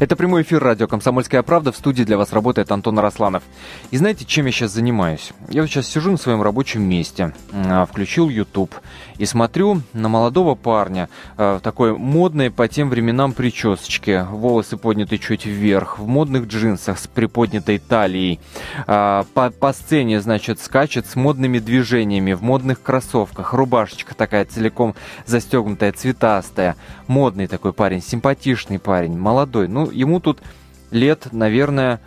Это прямой эфир радио «Комсомольская правда». В студии для вас работает Антон Росланов. И знаете, чем я сейчас занимаюсь? Я вот сейчас сижу на своем рабочем месте, а, включил YouTube и смотрю на молодого парня а, в такой модной по тем временам причесочке, волосы подняты чуть вверх, в модных джинсах с приподнятой талией. А, по, по сцене, значит, скачет с модными движениями, в модных кроссовках, рубашечка такая целиком застегнутая, цветастая. Модный такой парень, симпатичный парень, молодой. Ну, ему тут лет, наверное,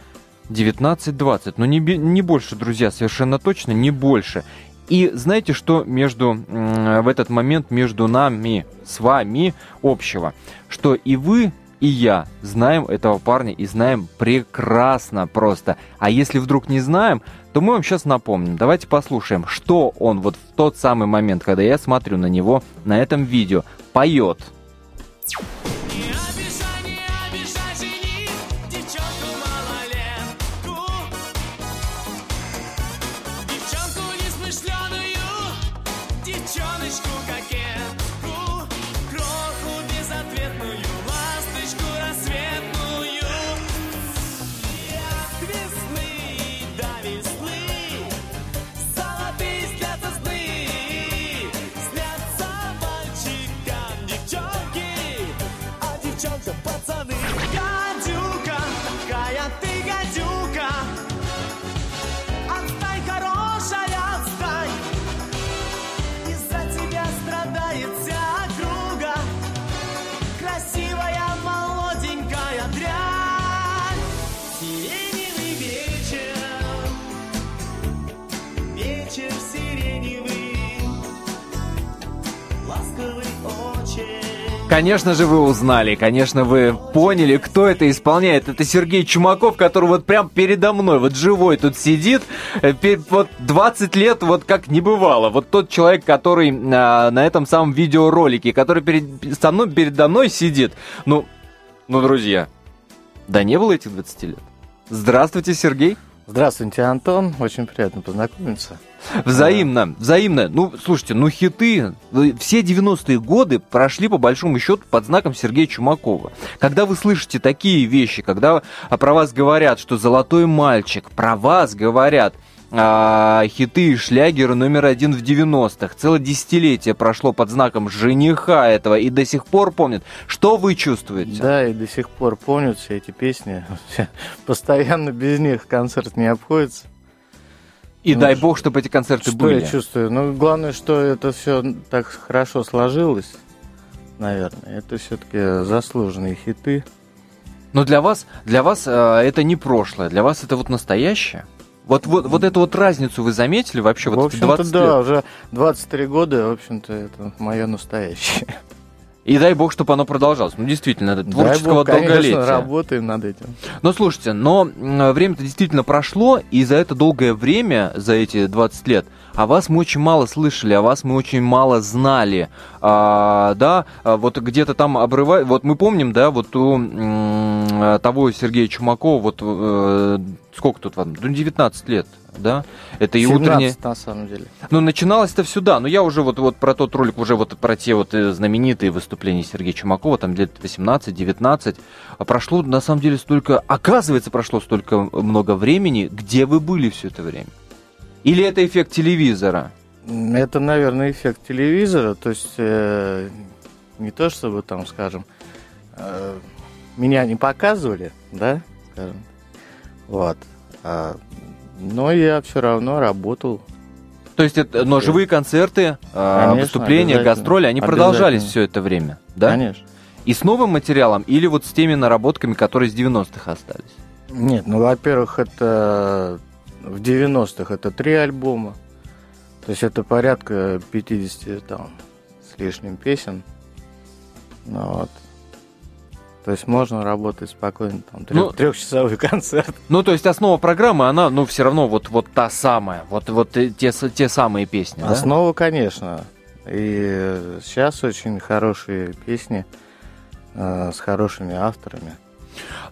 19-20, но не, не больше, друзья, совершенно точно, не больше. И знаете, что между, в этот момент между нами, с вами общего? Что и вы, и я знаем этого парня и знаем прекрасно просто. А если вдруг не знаем, то мы вам сейчас напомним. Давайте послушаем, что он вот в тот самый момент, когда я смотрю на него на этом видео, поет. Johnny's Конечно же, вы узнали, конечно, вы поняли, кто это исполняет. Это Сергей Чумаков, который вот прям передо мной, вот живой тут сидит. Э, вот 20 лет, вот как не бывало. Вот тот человек, который а, на этом самом видеоролике, который перед, со мной, передо мной сидит. Ну, ну, друзья, да не было этих 20 лет. Здравствуйте, Сергей. Здравствуйте, Антон. Очень приятно познакомиться. Взаимно, взаимно. Ну, слушайте, ну хиты, все 90-е годы прошли по большому счету под знаком Сергея Чумакова. Когда вы слышите такие вещи, когда про вас говорят, что «Золотой мальчик», про вас говорят – а, хиты и шлягеры номер один в 90-х. Целое десятилетие прошло под знаком жениха этого и до сих пор помнят. Что вы чувствуете? Да, и до сих пор помнят все эти песни. Постоянно без них концерт не обходится. И ну, дай бог, чтобы эти концерты что были. Что я чувствую? Ну, главное, что это все так хорошо сложилось, наверное. Это все-таки заслуженные хиты. Но для вас, для вас э, это не прошлое, для вас это вот настоящее? Вот, вот, вот эту вот разницу вы заметили вообще? Вот в общем-то, 20 да, лет? уже 23 года, в общем-то, это мое настоящее. И дай бог, чтобы оно продолжалось. Ну, действительно, это творческого дай бог, долголетия. Конечно, работаем над этим. Но слушайте, но время-то действительно прошло, и за это долгое время, за эти 20 лет, о вас мы очень мало слышали, о вас мы очень мало знали. А, да, а вот где-то там обрывает... Вот мы помним, да, вот у того Сергея Чумакова, вот э, сколько тут вам? Ну, 19 лет да? Это и 17, утреннее... на самом деле. Ну, начиналось это все, да. Но я уже вот, вот про тот ролик, уже вот про те вот э, знаменитые выступления Сергея Чумакова, там лет 18-19. А прошло, на самом деле, столько... Оказывается, прошло столько много времени. Где вы были все это время? Или это эффект телевизора? Это, наверное, эффект телевизора. То есть, э, не то чтобы там, скажем, э, меня не показывали, да, скажем. Вот. А но я все равно работал. То есть, это, но живые концерты, а, Конечно, выступления, гастроли, они продолжались все это время, да? Конечно. И с новым материалом или вот с теми наработками, которые с 90-х остались? Нет, ну, во-первых, это в 90-х это три альбома. То есть это порядка 50 там с лишним песен. Ну, вот. То есть можно работать спокойно, там, трех, ну, трехчасовой концерт. Ну, то есть основа программы, она, ну, все равно вот, вот та самая, вот, вот те, те самые песни, Основа, да? конечно. И сейчас очень хорошие песни э, с хорошими авторами.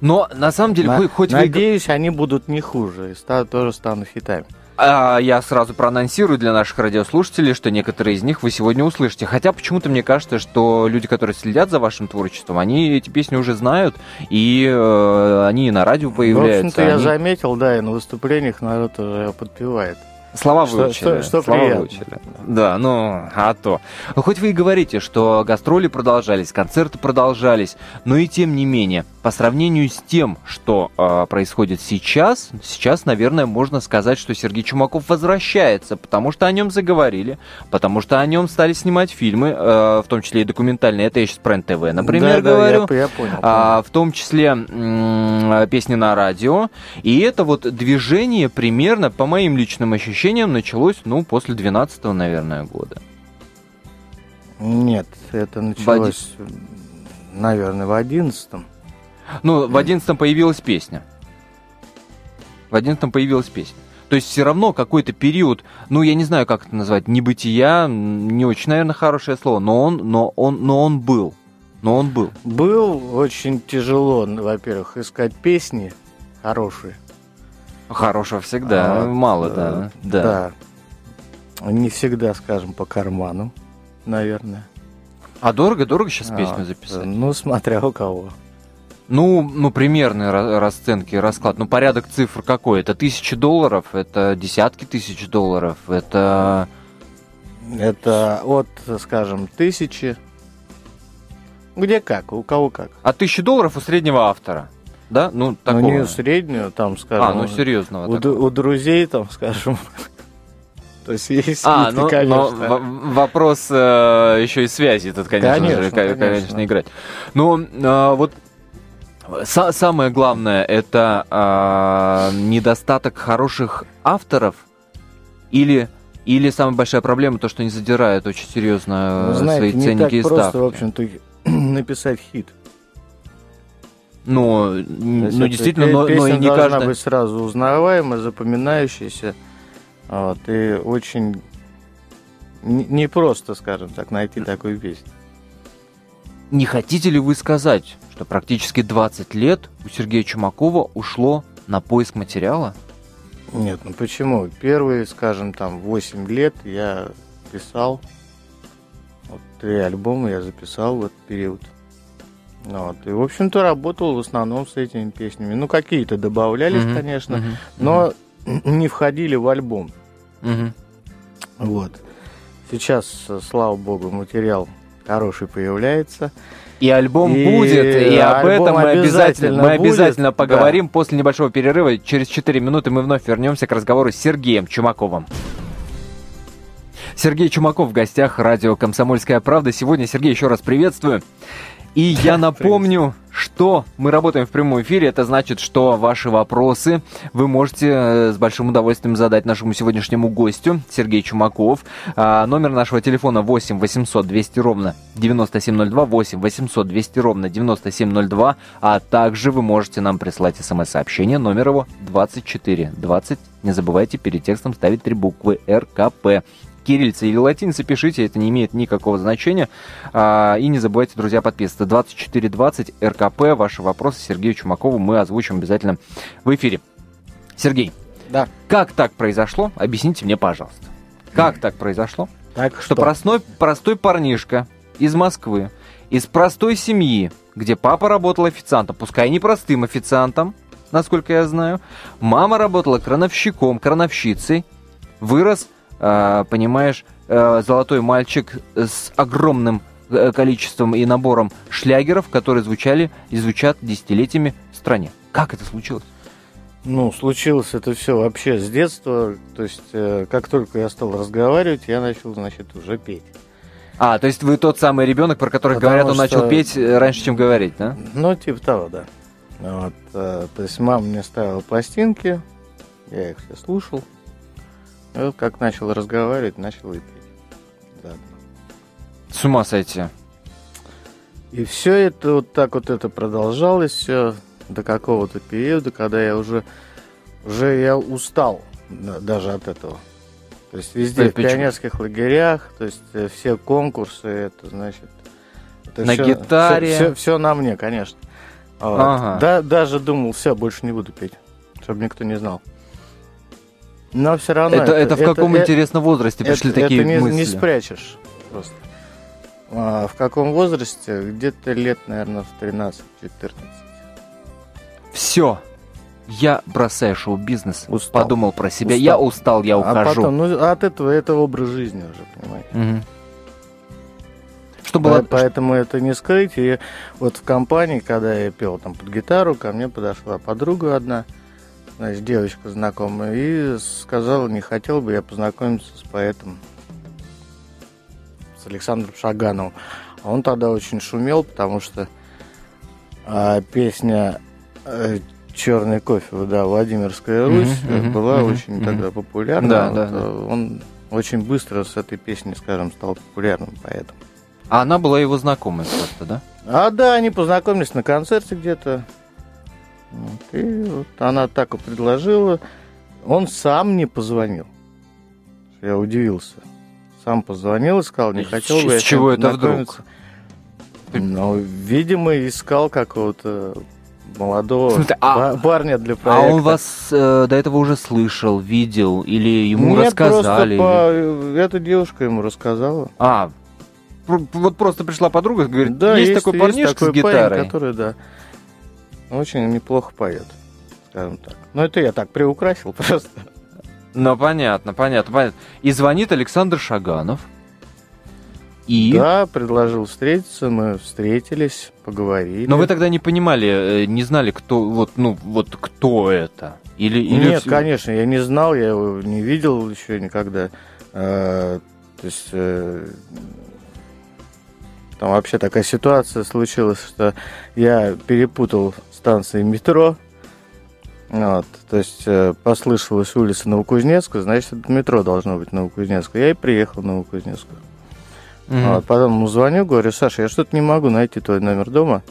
Но на самом деле, на, хоть Надеюсь, вы... они будут не хуже и станут, тоже станут хитами. А я сразу проанонсирую для наших радиослушателей, что некоторые из них вы сегодня услышите. Хотя почему-то мне кажется, что люди, которые следят за вашим творчеством, они эти песни уже знают, и э, они и на радио появляются. В общем-то, они... я заметил, да, и на выступлениях народ уже подпевает. Слова выучили. Что, что, что слова приятно. выучили. Да, ну, а то. Ну, хоть вы и говорите, что гастроли продолжались, концерты продолжались, но и тем не менее, по сравнению с тем, что э, происходит сейчас, сейчас, наверное, можно сказать, что Сергей Чумаков возвращается, потому что о нем заговорили, потому что о нем стали снимать фильмы, э, в том числе и документальные. Это я сейчас про НТВ, например, да, говорю. Да, я, я понял. А, в том числе м- песни на радио. И это вот движение примерно, по моим личным ощущениям, началось, ну, после 12 наверное, года. Нет, это началось, наверное, в 11 Ну, в 11 появилась песня. В 11 появилась песня. То есть все равно какой-то период, ну я не знаю, как это назвать, небытия, не очень, наверное, хорошее слово, но он, но он, но он был. Но он был. Был очень тяжело, во-первых, искать песни хорошие. Хорошего всегда, А, мало, э, да. да. Да. Не всегда, скажем, по карману, наверное. А дорого-дорого сейчас песню А, записать? Ну, смотря у кого. Ну, ну, примерные ра- расценки, расклад. Ну, порядок цифр какой? Это тысячи долларов, это десятки тысяч долларов, это... Это от, скажем, тысячи. Где как, у кого как. А тысячи долларов у среднего автора, да? Ну, такого. Ну, не среднюю, там, скажем. А, ну, серьезного. у, у друзей, там, скажем. То есть есть А, ну, конечно. но вопрос э, еще и связи тут, конечно, Конечно, же, ко- конечно. играть. Но э, вот са- самое главное это э, недостаток хороших авторов или или самая большая проблема то, что они задирают очень серьезно э, знаете, свои не ценники так и просто, ставки. в общем-то, написать хит. Ну, ну действительно, но, но и не должна каждый. быть сразу узнаваемая, запоминающаяся. Вот, и очень не не просто, скажем так, найти такую песню. Не хотите ли вы сказать, что практически 20 лет у Сергея Чумакова ушло на поиск материала? Нет, ну почему? Первые, скажем, там 8 лет я писал. Вот три альбома я записал в этот период. Ну Вот. И, в общем-то, работал в основном с этими песнями. Ну, какие-то добавлялись, Мгм, конечно, мгм, но не входили в альбом. мгм. Вот. Сейчас, э, слава богу, материал хороший появляется. И альбом И будет, и об этом мы обязательно, обязательно мы будет, обязательно да. поговорим после небольшого перерыва. Через 4 минуты мы вновь вернемся к разговору с Сергеем Чумаковым. Сергей Чумаков в гостях радио «Комсомольская правда». Сегодня, Сергей, еще раз приветствую. И я напомню, что мы работаем в прямом эфире. Это значит, что ваши вопросы вы можете э, с большим удовольствием задать нашему сегодняшнему гостю, Сергей Чумаков. А, Номер нашего телефона 8 800 200 ровно 9702, 8 800 200 ровно 9702, а также вы можете нам прислать смс-сообщение, номер его 2420. Не забывайте перед текстом ставить три буквы РКП кириллица или латиница, пишите, это не имеет никакого значения. А, и не забывайте, друзья, подписываться. 2420 РКП, ваши вопросы Сергею Чумакову мы озвучим обязательно в эфире. Сергей, Да. как так произошло? Объясните мне, пожалуйста. Как так произошло? Так Что простой, простой парнишка из Москвы, из простой семьи, где папа работал официантом, пускай не простым официантом, насколько я знаю, мама работала крановщиком, крановщицей, вырос, понимаешь, э, золотой мальчик с огромным э, количеством и набором шлягеров, которые звучали и звучат десятилетиями в стране. Как это случилось? Ну, случилось это все вообще с детства. То есть, э, как только я стал разговаривать, я начал, значит, уже петь. А, то есть вы тот самый ребенок, про который Потому говорят, он начал что- петь э, раньше, чем говорить, да? Ну, типа того, да. Вот, то есть мама мне ставила пластинки, я их все слушал. Вот как начал разговаривать, начал и петь. заодно. С ума сойти. И все это вот так вот это продолжалось все до какого-то периода, когда я уже уже я устал да, даже от этого. То есть везде есть в пионерских лагерях, то есть э, все конкурсы, это значит это На всё- гитаре. Все, все на мне, конечно. Вот. Ага. Да, даже думал, все, больше не буду петь, чтобы никто не знал. Но все равно... Это, это, в каком, это, интересно, возрасте пришли это, такие это не, мысли? не спрячешь просто. А, в каком возрасте? Где-то лет, наверное, в 13-14. Все. Я бросаю шоу-бизнес. Устал. Подумал про себя. Устал. Я устал, я А ухожу. потом, ну, от этого это образ жизни уже, понимаете. Мгм. Что было... Поэтому это не скрыть. И вот в компании, когда я пел там под гитару, ко мне подошла подруга одна, значит, девочка знакомая, и сказала, не хотел бы я познакомиться с поэтом, с Александром Шагановым. А он тогда очень шумел, потому что а, песня Черный кофе, да, Владимирская Русь э, мгм, была мгм, очень мгм. тогда популярна. Да, Вот, да, да. э, Он очень быстро с этой песней, скажем, стал популярным поэтом. А она была его знакомой просто, да? А да, они познакомились на концерте где-то. Вот, и вот она так и предложила. Он сам не позвонил. Я удивился. Сам позвонил и сказал, не хотел бы с я чего с это вдруг? Ну, видимо, искал какого-то молодого смысле, а- па- парня для А проекта. он вас э, до этого уже слышал, видел, или ему Нет, рассказали? просто по- эта девушка ему рассказала. А, вот просто пришла подруга и говорит, Да, есть, такой парнишка такой с гитарой. Парень, который, да, очень неплохо поет, скажем так. Но это я так приукрасил просто. Ну, понятно, понятно, понятно. И звонит Александр Шаганов. И... Да, предложил встретиться, мы встретились, поговорили. Но вы тогда не понимали, э, не знали, кто, вот, ну, вот кто это? Или, или Нет, конечно, я не знал, я его не видел еще никогда. Э, То есть э, там вообще такая ситуация случилась, что я перепутал станции метро. Вот, то есть э, послышалась улица Новокузнецкая, значит, это метро должно быть Новокузнецкая. Я и приехал в Новокузнецкую. Мгм. Вот, потом ему звоню, говорю, Саша, я что-то не могу найти твой номер дома.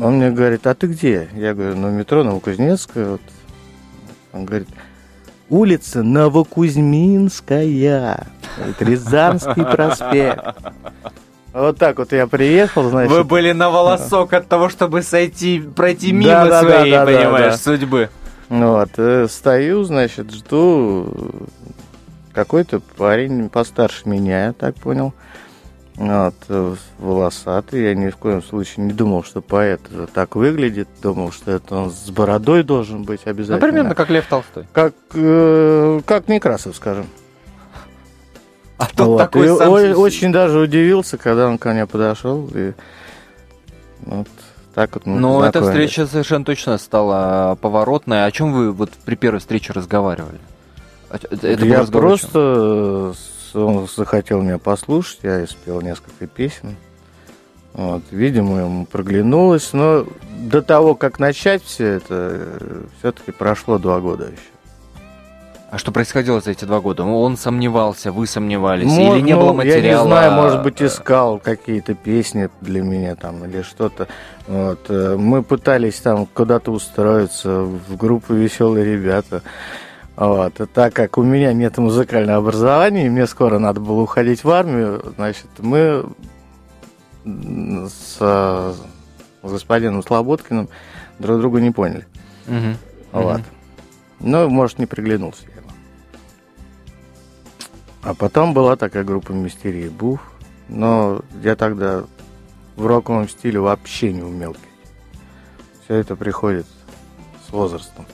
Он мне говорит, а ты где? Я говорю, ну, метро Новокузнецкая. Вот. Он говорит, улица Новокузьминская. Говорит, Рязанский проспект. Вот так вот я приехал, значит. Вы были на волосок от того, чтобы сойти, пройти мимо Да, да, своей, да, да, понимаешь, да. судьбы. Вот, э, стою, значит, жду какой-то парень постарше меня, я так понял. Вот, э, волосатый. Я ни в коем случае не думал, что поэт так выглядит. Думал, что это он с бородой должен быть Ну, обязательно. примерно как Лев Толстой. Как, э, как Некрасов, скажем. А тут Вот, такой и сам... о- очень даже удивился, когда он ко мне подошел. И вот так вот мы Ну, эта встреча совершенно точно стала поворотной. О чем вы вот при первой встрече разговаривали? О- Это, я просто э, он захотел меня послушать, я и спел несколько песен. Вот, видимо, ему проглянулось, но до того, как начать все это, все-таки прошло два года еще. А что происходило за эти два года? Он сомневался, вы сомневались, Мо- или не ну, было материала? Я не знаю, может быть, искал какие-то песни для меня там или что-то. Вот. э, Мы пытались там куда-то устроиться в группу «Веселые ребята». Вот. И так как у меня нет музыкального образования, и мне скоро надо было уходить в армию, значит, мы с, с господином Слободкиным друг друга не поняли. Мгм. Вот. Мгм. Ну, может, не приглянулся. А потом была такая группа Мистерии Буф. Но я тогда в роковом стиле вообще не умел петь. Все это приходит с возрастом.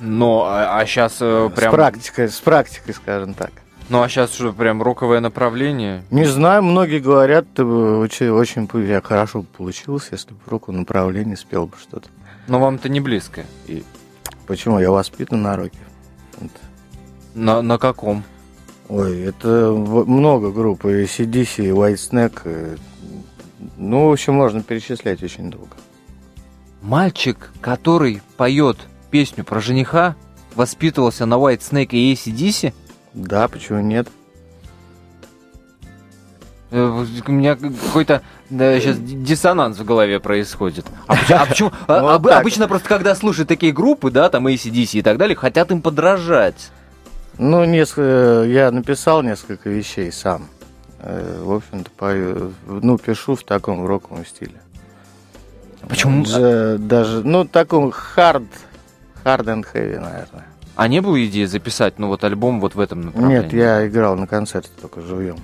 Но, а, сейчас прям... С практикой, с практикой, скажем так. Ну, а сейчас что, прям роковое направление? Не знаю, многие говорят, ты бы очень, очень я хорошо получился, если бы в року направлении спел бы что-то. Но вам это не близко. И Почему? Я воспитан на роке. Вот. на, на каком? Ой, это много групп, и CDC, и Whitesnake. и- Ну, в общем, можно перечислять очень долго. Мальчик, который поет песню про жениха, воспитывался на White Snake и ACDC? Да, почему нет? Э, У меня какой-то сейчас диссонанс в голове происходит. А почему? а почему- а- Вот обычно просто когда слушают такие группы, да, там ACDC и так далее, хотят им подражать. Ну, несколько, я написал несколько вещей сам. Э, В общем-то, пою, ну, пишу в таком роковом стиле. Почему? Дж- даже, ну, таком hard, hard and heavy, наверное. А не было идеи записать, ну, вот альбом вот в этом направлении? Нет, я играл на концерте только живьем.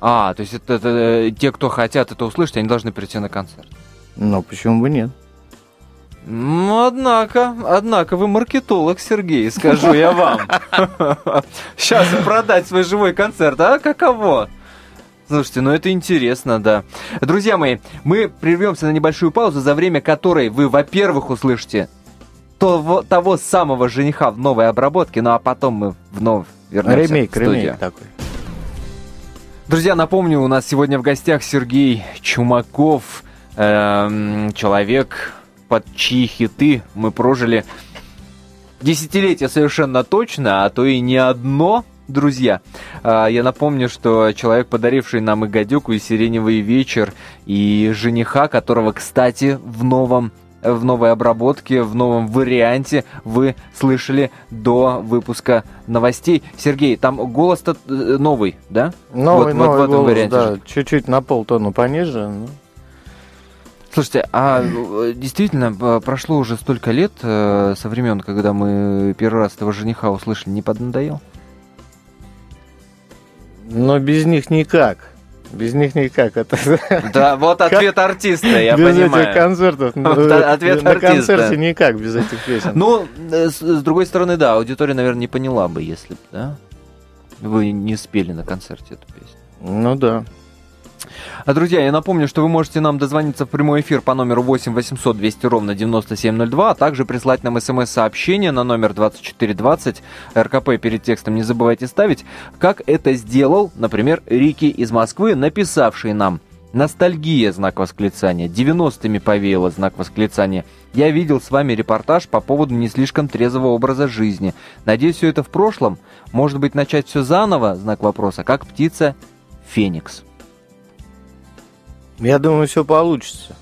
А, то есть это, это, э, те, кто хотят это услышать, они должны прийти на концерт. Ну, почему бы нет? Ну, однако, однако, вы маркетолог, Сергей, скажу я вам. Сейчас продать свой живой концерт, а каково? Слушайте, ну это интересно, да. Друзья мои, мы прервемся на небольшую паузу, за время которой вы, во-первых, услышите того, того самого жениха в новой обработке, ну а потом мы вновь вернемся Ремейк, в студию. ремейк такой. Друзья, напомню, у нас сегодня в гостях Сергей Чумаков, эм, человек, под чьи хиты мы прожили десятилетия совершенно точно, а то и не одно, друзья. А, Я напомню, что человек, подаривший нам и «Гадюку», и «Сиреневый вечер», и жениха, которого, кстати, в новом в новой обработке, в новом варианте вы слышали до выпуска новостей. Сергей, там голос-то э, новый, да? Новый, Вот- вот в новый этом голос, варианте да, чуть-чуть на полтону пониже. ну. Слушайте, а э, действительно, э, прошло уже столько лет э, со времен, когда мы первый раз этого жениха услышали, не поднадоел? Но без них никак. Без них никак. Это Да, вот ответ артиста, я без этих понимаю. концертов. ну, ответ на артиста. концерте никак без этих песен. Ну, с, с другой стороны, да, аудитория, наверное, не поняла бы, если бы, да? Вы не спели на концерте эту песню. Ну да. А, друзья, я напомню, что вы можете нам дозвониться в прямой эфир по номеру 8 800 200 ровно 9702, а также прислать нам смс-сообщение на номер 2420. РКП перед текстом не забывайте ставить, как это сделал, например, Рики из Москвы, написавший нам Ностальгия, знак восклицания. 90-ми повеяло, знак восклицания. Я видел с вами репортаж по поводу не слишком трезвого образа жизни. Надеюсь, все это в прошлом. Может быть, начать все заново, знак вопроса, как птица Феникс. Я думаю, все получится.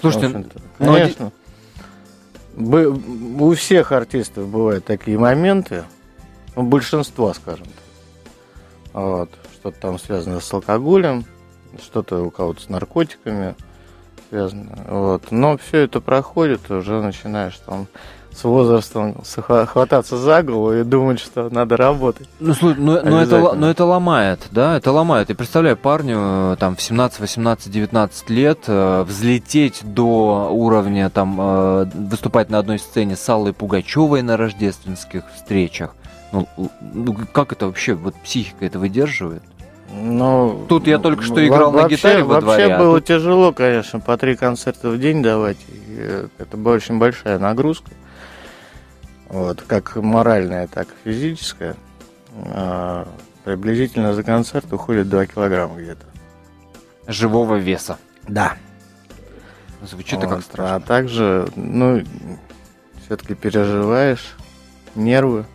Слушайте, ну, конечно. Бы- у всех артистов бывают такие моменты, у большинства, скажем так. Вот. Что-то там связано с алкоголем, что-то у кого-то с наркотиками связано. Вот. Но все это проходит, уже начинаешь там с возрастом хвататься за голову и думать, что надо работать. Ну, слушай, ну, ну это, ну это ломает, да, это ломает. Я представляю парню э, там в 17, 18, 19 лет э, взлететь до уровня там э, выступать на одной сцене с Аллой Пугачевой на рождественских встречах. Ну, ну, как это вообще, вот психика это выдерживает? Но Тут я только что играл на вообще- гитаре во дворе, Вообще а было тут- тяжело, конечно, по три концерта в день давать. и, Это была очень большая нагрузка. Вот, как моральная, так и физическая. А, Приблизительно за концерт уходит 2 килограмма где-то. Живого веса. Да. Звучит это как Вот, страшно. А также, ну, все-таки переживаешь, нервы.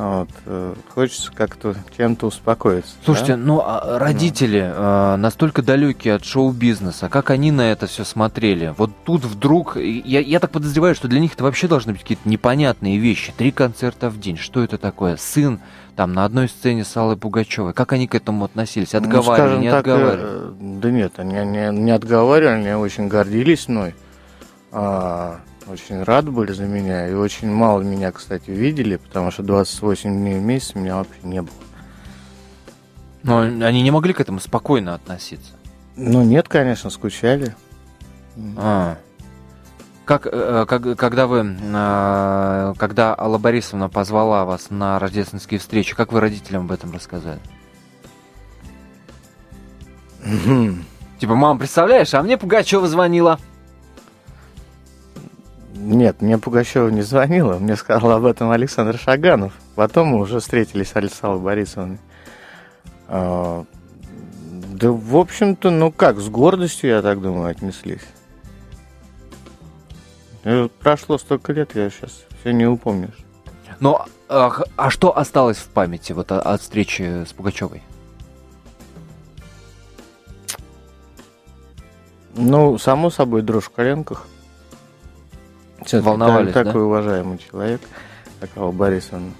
Вот, э, хочется как-то чем-то успокоиться. да? Слушайте, ну а родители э, настолько далекие от шоу-бизнеса, как они на это все смотрели? Вот тут вдруг, я, я так подозреваю, что для них это вообще должны быть какие-то непонятные вещи. Три концерта в день, что это такое? Сын там на одной сцене с Аллой Пугачевой. Как они к этому относились? Ну, Отговаривали, скажем не так, отговаривали? э, Да нет, они не, не отговаривали, они очень гордились мной. А, очень рады были за меня. И очень мало меня, кстати, видели, потому что 28 дней в месяц меня вообще не было. Но они не могли к этому спокойно относиться. Ну нет, конечно, скучали. А. Как, э, как, когда вы, э, когда Алла Борисовна позвала вас на рождественские встречи, как вы родителям об этом рассказали? Типа, мам, представляешь, а мне Пугачева звонила. Нет, мне Пугачева не звонила. Мне сказал об этом Александр Шаганов. Потом мы уже встретились с Александрой Борисовной. А, Да, в общем-то, ну как, с гордостью, я так думаю, отнеслись. Э, Прошло столько лет, я сейчас все не упомнишь. Но а, а что осталось в памяти вот от встречи с Пугачевой? Ну, само собой, дрожь в коленках. Всё-таки Волновались, так- да? Такой уважаемый человек, такого Борисовна.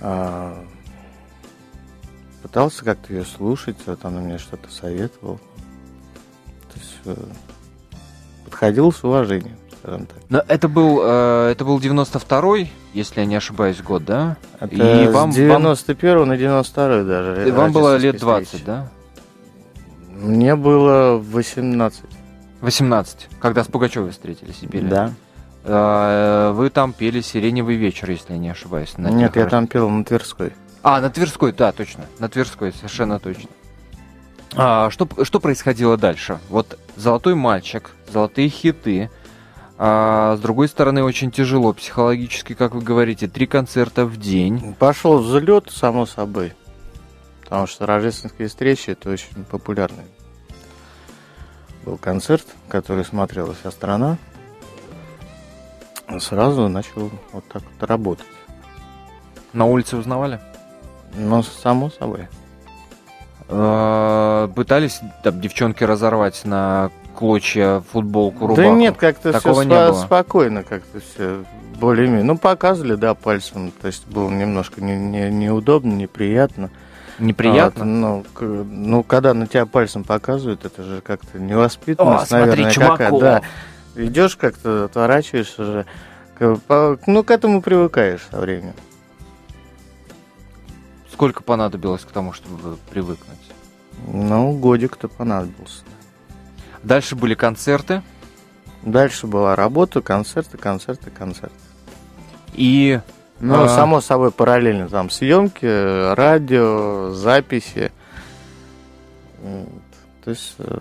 А, пытался как-то ее слушать, вот она мне что-то советовала. То есть э, подходил с уважением, скажем так. Но это был, э, это был 92-й, если я не ошибаюсь, год, да? Это И вам- с 91 на 92 даже. И вам было лет рождественские 20, встречи. да? Мне было 18. 18, когда с Пугачевой встретились и пели. Да. Э, Вы там пели «Сиреневый вечер», если я не ошибаюсь. на Нет, я там пел на Тверской. А, на Тверской, да, точно. На Тверской, совершенно точно. А, что, что происходило дальше? Вот «Золотой мальчик», «Золотые хиты». А, с другой стороны, очень тяжело психологически, как вы говорите, три концерта в день. Пошел взлет, само собой. Потому что рождественские встречи это очень популярный был концерт, который смотрела вся страна. Сразу начал вот так вот работать. На улице узнавали? Но само собой. А, пытались там девчонки разорвать на клочья футболку, рубаху? Да нет, как-то все не было. спокойно, как-то все более-менее. Ну, показывали, да, пальцем. То есть было немножко не- не- неудобно, неприятно. Неприятно? Вот, ну, к- ну, когда на тебя пальцем показывают, это же как-то невоспитанность, О, смотри, наверное, какая. Чумаков. Да. Идешь как-то, отворачиваешься же. К- по- Ну, к этому привыкаешь со временем. Сколько понадобилось к тому, чтобы привыкнуть? Ну, годик-то понадобился. Дальше были концерты. Дальше была работа, концерты, концерты, концерты. И Ну, А. само собой, параллельно там съемки, радио, записи. То есть э,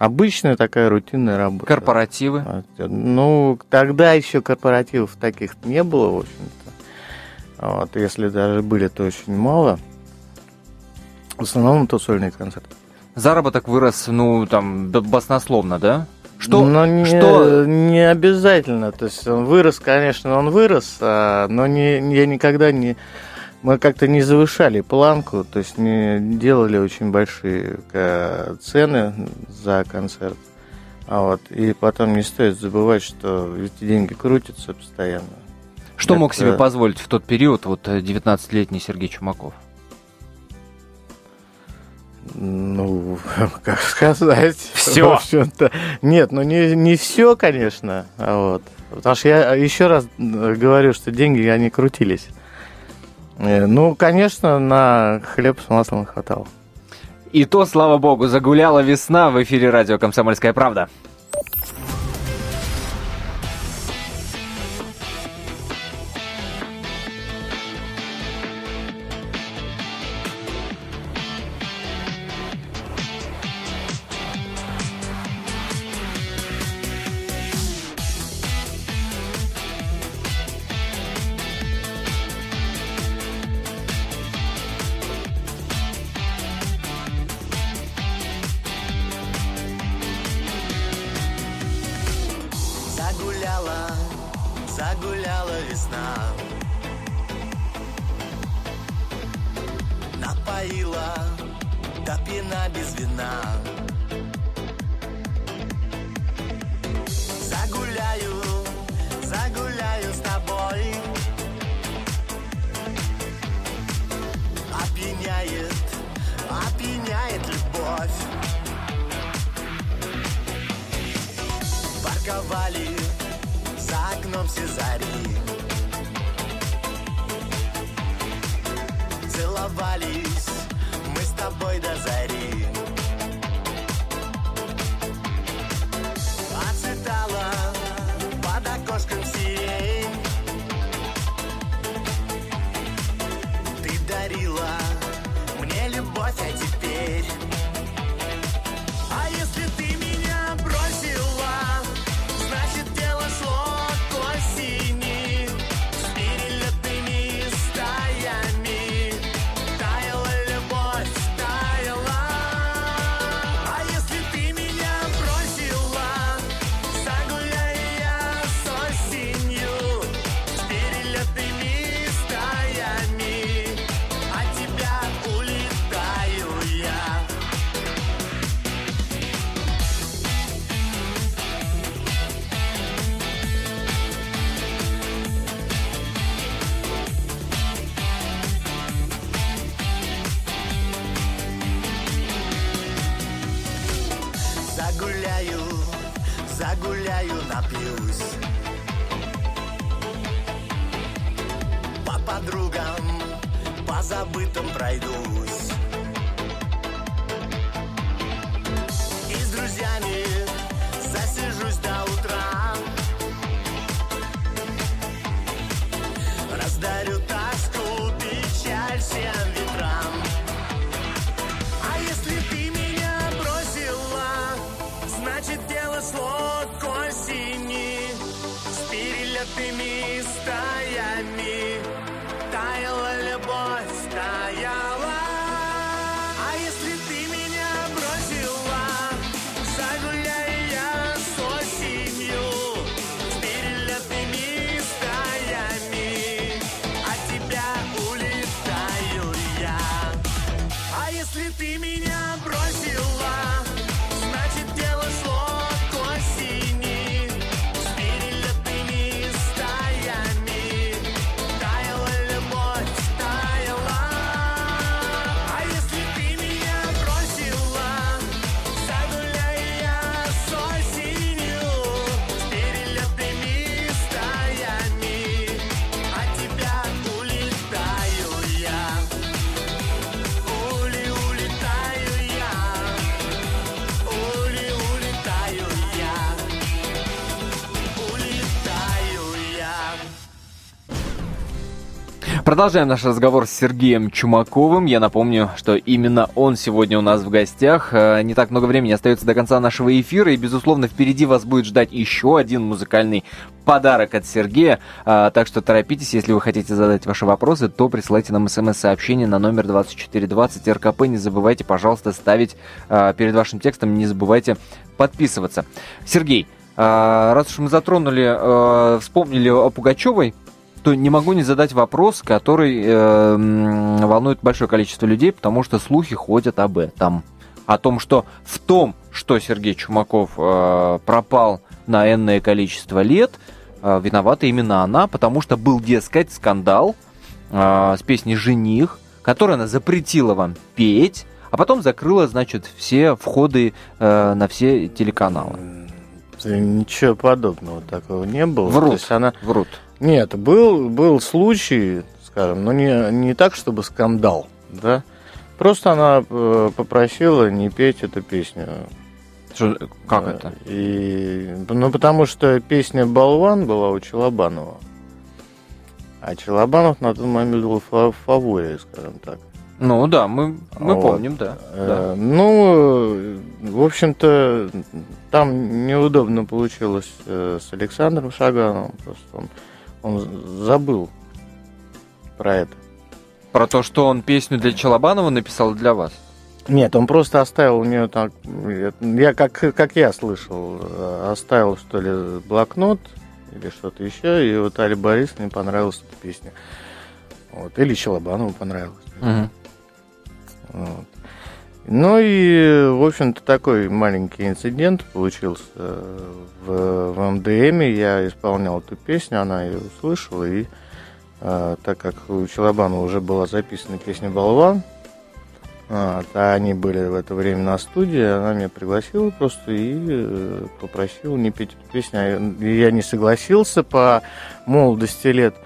обычная такая рутинная работа. корпоративы. А, Ну, тогда еще корпоративов таких не было, в общем-то. Вот, если даже были, то очень мало. В основном это сольные концерты. Заработок вырос, ну, там, баснословно, да? Что? Но не, что- не обязательно. То есть он вырос, конечно, он вырос, а, но не, я никогда не... Мы как-то не завышали планку, то есть не делали очень большие э, цены за концерт. А вот, и потом не стоит забывать, что эти деньги крутятся постоянно. Что мог это- себе позволить в тот период вот э, 19-летний Сергей Чумаков? Ну, как сказать. Всё. В общем-то. Нет, ну не, не все, конечно. а Вот. Потому что я еще раз э, говорю, что деньги, они крутились. Э, Ну, конечно, на хлеб с маслом хватало. И то, слава богу, загуляла весна в эфире радио «Комсомольская правда». Парковали за окном все зари. Целовались мы с тобой до зари Загуляю, напьюсь. По подругам, по забытым пройдусь если ты меня бросила, Продолжаем наш разговор с Сергеем Чумаковым. Я напомню, что именно он сегодня у нас в гостях. Э, Не так много времени остается до конца нашего эфира, и, безусловно, впереди вас будет ждать еще один музыкальный подарок от Сергея. А, Так что торопитесь, если вы хотите задать ваши вопросы, то присылайте нам смс-сообщение на номер 2420 РКП. Не забывайте, пожалуйста, ставить а, перед вашим текстом, не забывайте подписываться. Сергей, раз уж мы затронули, э, вспомнили о Пугачевой, то не могу не задать вопрос, который э, волнует большое количество людей, потому что слухи ходят об этом. О том, что в том, что Сергей Чумаков э, пропал на энное количество лет, э, виновата именно она, потому что был, дескать, скандал э, с песней «Жених», которую она запретила вам петь, а потом закрыла, значит, все входы э, на все телеканалы. Ничего подобного такого не было. Врут. То есть она... Врут. Нет, был, был случай, скажем, но не, не так, чтобы скандал, да. Просто она э, попросила не петь эту песню. Что- как Э, это? И, ну, потому что песня «Болван» была у Челобанова. А Челобанов на тот момент был в фа- в фаворе, скажем так. Ну да, мы, мы Вот. помним, да. Э, Ну, э, в общем-то, там неудобно получилось э, с Александром Шагановым. Просто он, он забыл про это. Про то, что он песню для Челобанова написал для вас. Нет, он просто оставил у нее так, я как, как я слышал, оставил что ли блокнот или что-то еще, и вот Али Борисовне понравилась эта песня. Вот. Или Челобанову понравилась. Вот. Ну и, в общем-то, такой маленький инцидент получился в, в МДМ. Я исполнял эту песню, она ее услышала, и э, так как у Челобанова уже была записана песня «Болван», вот, а они были в это время на студии, она меня пригласила просто и э, попросила не петь эту песню. А Я не согласился по молодости лет,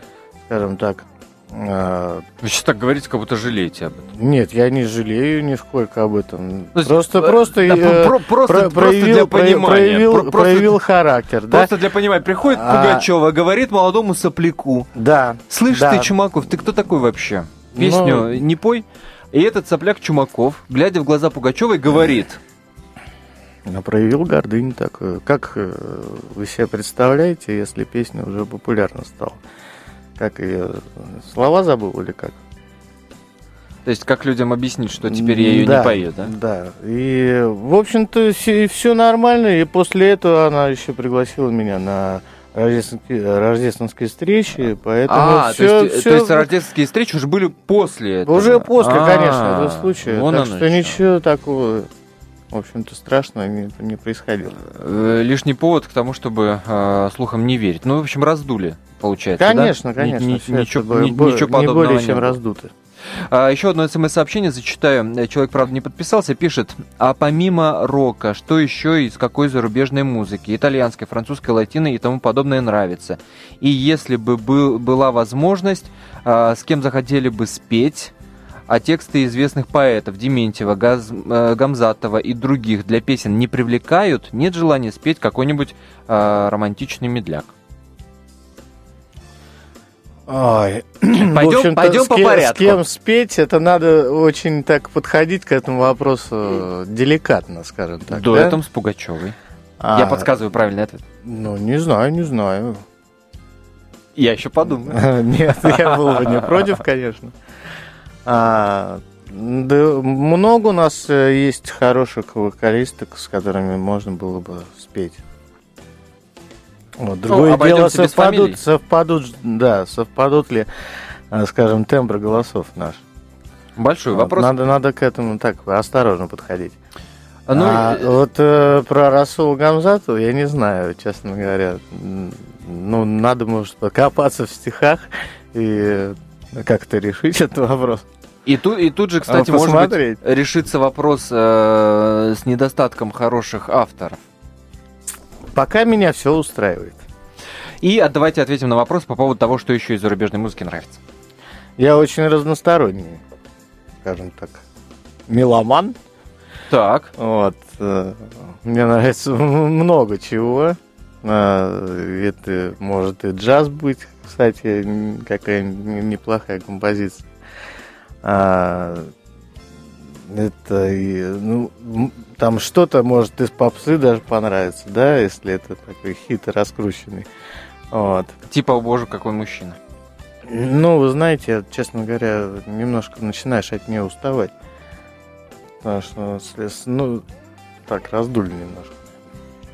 скажем так. Э, Вы сейчас так говорите, как будто жалеете об этом. Нет, я не жалею нисколько об этом. То есть, просто, э, просто, да, э, про- просто, про- просто для понимания. проявил, Про- просто, проявил характер, да? просто для понимания. Приходит А- Пугачева, говорит молодому сопляку. Да. Слышь Да. ты, Чумаков, ты кто такой вообще? Песню Ну- не пой. И этот сопляк Чумаков, глядя в глаза Пугачевой, говорит. Но проявил гордыню такую. Как э, вы себе представляете, если песня уже популярна стала? Как ее слова забыл или как? То есть, как людям объяснить, что теперь я ее Да, не пою, да? Да. И, в общем-то, все нормально. И после этого она еще пригласила меня на рождественские, рождественские встречи. Поэтому а, всё- то, есть, всё- то есть рождественские встречи уже были после этого? Уже после, А, конечно, этого случая. вон так что ничего такого, в общем-то, страшного не, не происходило. Э, Лишний повод к тому, чтобы э, слухам не верить. Ну, в общем, раздули, получается, да? Конечно, Ни- конечно. ни- это ничего, было ни- ничего не подобного более не чем было. раздуто. А, еще одно смс-сообщение зачитаю. Э, человек, правда, не подписался, пишет. А помимо рока, что еще из какой зарубежной музыки? Итальянской, французской, латиной и тому подобное нравится. И если бы был, была возможность, а, с кем захотели бы спеть, а тексты известных поэтов Дементьева, Газ, э, Гамзатова и других для песен не привлекают, нет желания спеть какой-нибудь э, романтичный медляк. Ой. Пойдем, пойдем по кем, порядку. С кем спеть, это надо очень так подходить к этому вопросу деликатно, скажем так. Дуэтом да? с Пугачевой. А, Я подсказываю правильный ответ. Ну, не знаю, не знаю. Я еще подумаю. Нет, я был бы не против, конечно. А, да, много у нас э, есть хороших вокалисток, с которыми можно было бы спеть. Вот, другое ну, дело, совпадут, совпадут, да, совпадут ли, э, скажем, тембры голосов наш. Большой вот, вопрос. Надо, надо к этому так осторожно подходить. А, ну, а, вот э, про Расул Гамзату я не знаю, честно говоря. Ну, надо, может, покопаться в стихах и как-то решить этот вопрос. И тут, и тут же, кстати, а, может быть, решится вопрос э, с недостатком хороших авторов. Пока меня все устраивает. И а, давайте ответим на вопрос по поводу того, что еще из зарубежной музыки нравится. Я очень разносторонний, скажем так, меломан. Так. Вот. Э, мне нравится много чего. Э, это может и джаз быть, кстати, какая неплохая композиция. А, это и, ну, там что-то может из попсы даже понравиться, да, если это такой хит раскрученный. Вот. Типа, о боже, какой мужчина. Ну, вы знаете, честно говоря, немножко начинаешь от нее уставать. Потому что, ну, так, раздули немножко.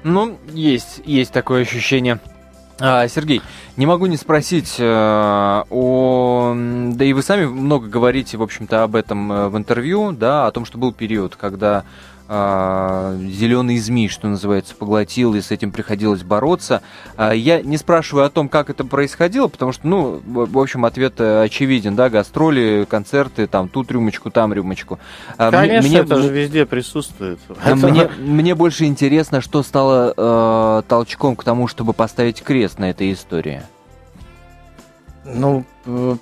Ну, есть, есть такое ощущение. А, Сергей, не могу не спросить э, о... Да и вы сами много говорите, в общем-то, об этом э, в интервью, да, о том, что был период, когда зеленый змей, что называется, поглотил, и с этим приходилось бороться. А, я не спрашиваю о том, как это происходило, потому что, ну, в общем, ответ э, очевиден, да, гастроли, концерты, там, тут рюмочку, там рюмочку. А, Конечно, мне, это же везде присутствует. Мне, мне больше интересно, что стало э, толчком к тому, чтобы поставить крест на этой истории. Ну,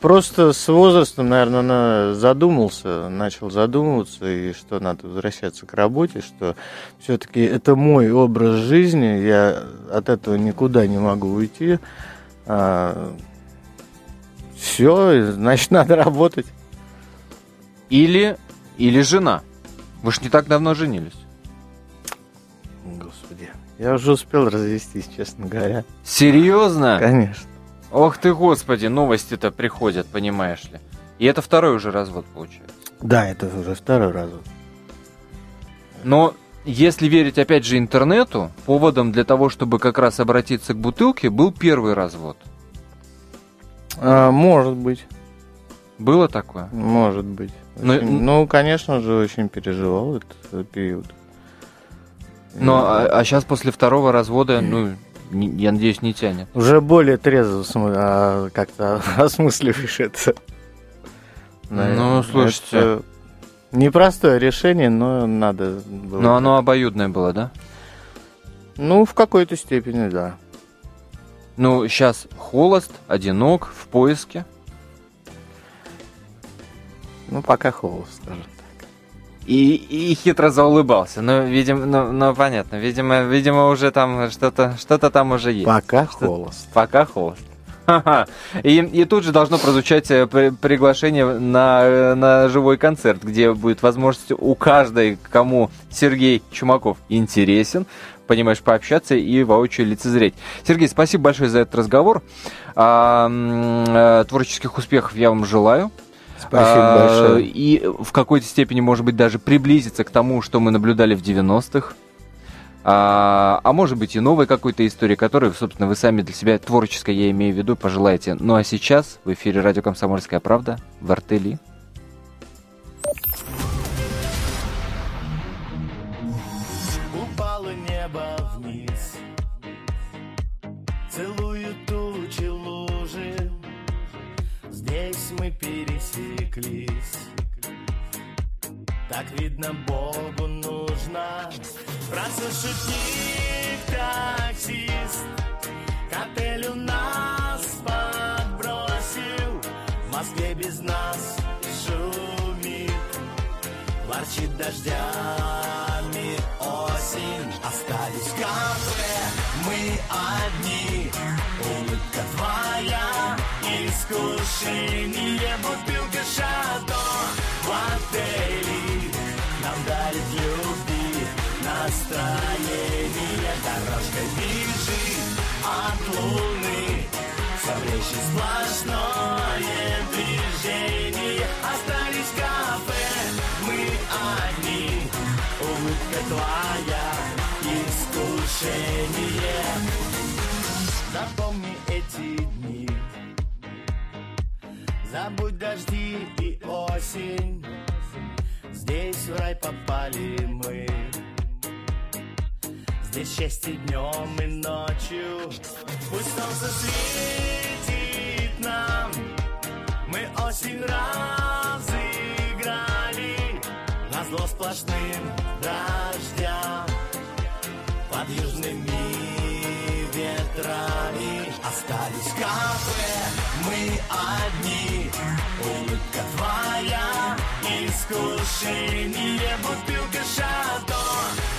просто с возрастом, наверное, задумался, начал задумываться, и что надо возвращаться к работе, что все-таки это мой образ жизни, я от этого никуда не могу уйти. А, все, значит, надо работать. Или, или жена. Вы же не так давно женились. Господи, я уже успел развестись, честно говоря. Серьезно? Конечно. Ох ты, господи, новости-то приходят, понимаешь ли. И это второй уже развод получается. Да, это уже второй развод. Но если верить опять же интернету, поводом для того, чтобы как раз обратиться к бутылке, был первый развод. А, может быть. Было такое? Может быть. Ну, очень, ну, ну, конечно же, очень переживал этот период. Ну, а, а сейчас после второго развода, ну, не, я надеюсь, не тянет. Уже более трезво а, как-то осмысливаешь это. Наверное. Ну, слушайте. Это непростое решение, но надо было. Но оно обоюдное было, да? Ну, в какой-то степени, да. Ну, сейчас холост, одинок, в поиске. Ну, пока холост, скажем и, и хитро заулыбался. Ну, видимо, ну, ну, понятно. Видимо, видимо, уже там что-то, что-то там уже есть. Пока что холост. Пока холост. И, и тут же должно прозвучать э, приглашение на, э, на живой концерт, где будет возможность у каждой, кому Сергей Чумаков интересен, понимаешь, пообщаться и воочию лицезреть. Сергей, спасибо большое за этот разговор. А, а, творческих успехов я вам желаю. Спасибо а, большое. И в какой-то степени, может быть, даже приблизиться к тому, что мы наблюдали в 90-х. А, а может быть и новой какой-то истории, которую, собственно, вы сами для себя, творческой я имею в виду, пожелаете. Ну а сейчас в эфире радио «Комсомольская правда» в Артели. Спеклись Так видно Богу нужно. Француз шутник, таксист. К отелю нас подбросил. В Москве без нас шумит. Ворчит дождями осень. Остались в кафе, мы одни искушение Бутылка шато. В отеле Нам дарит любви настроение. Дорожка бежит от луны. Все время сплошное движение. Остались кафе, мы одни. Улыбка твоя, искушение. Запомни Забудь дожди и осень Здесь в рай попали мы. Здесь счастье днем и ночью. Пусть солнце светит нам. Мы осень разыграли. Назло сплошным дождям Под южными ветрами Остались кафе, мы одни Улыбка твоя, искушение Бутылка шато.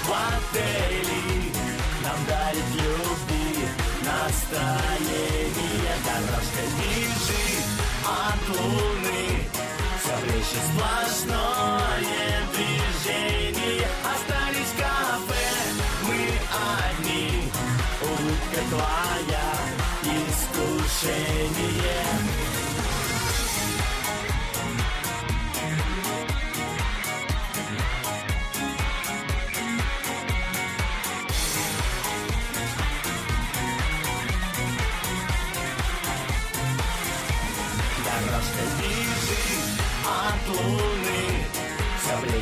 В отеле Нам дарит любви настроение Дорожка бежит от луны. Все время сплошное движение. Остались кафе, мы одни. Улыбка твоя, искушение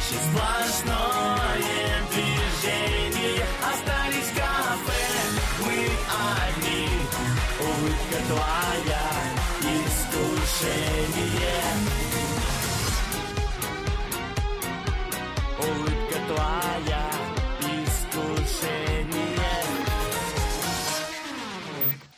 Время сплошное движение. Остались кафе, мы одни. Улыбка твоя, искушение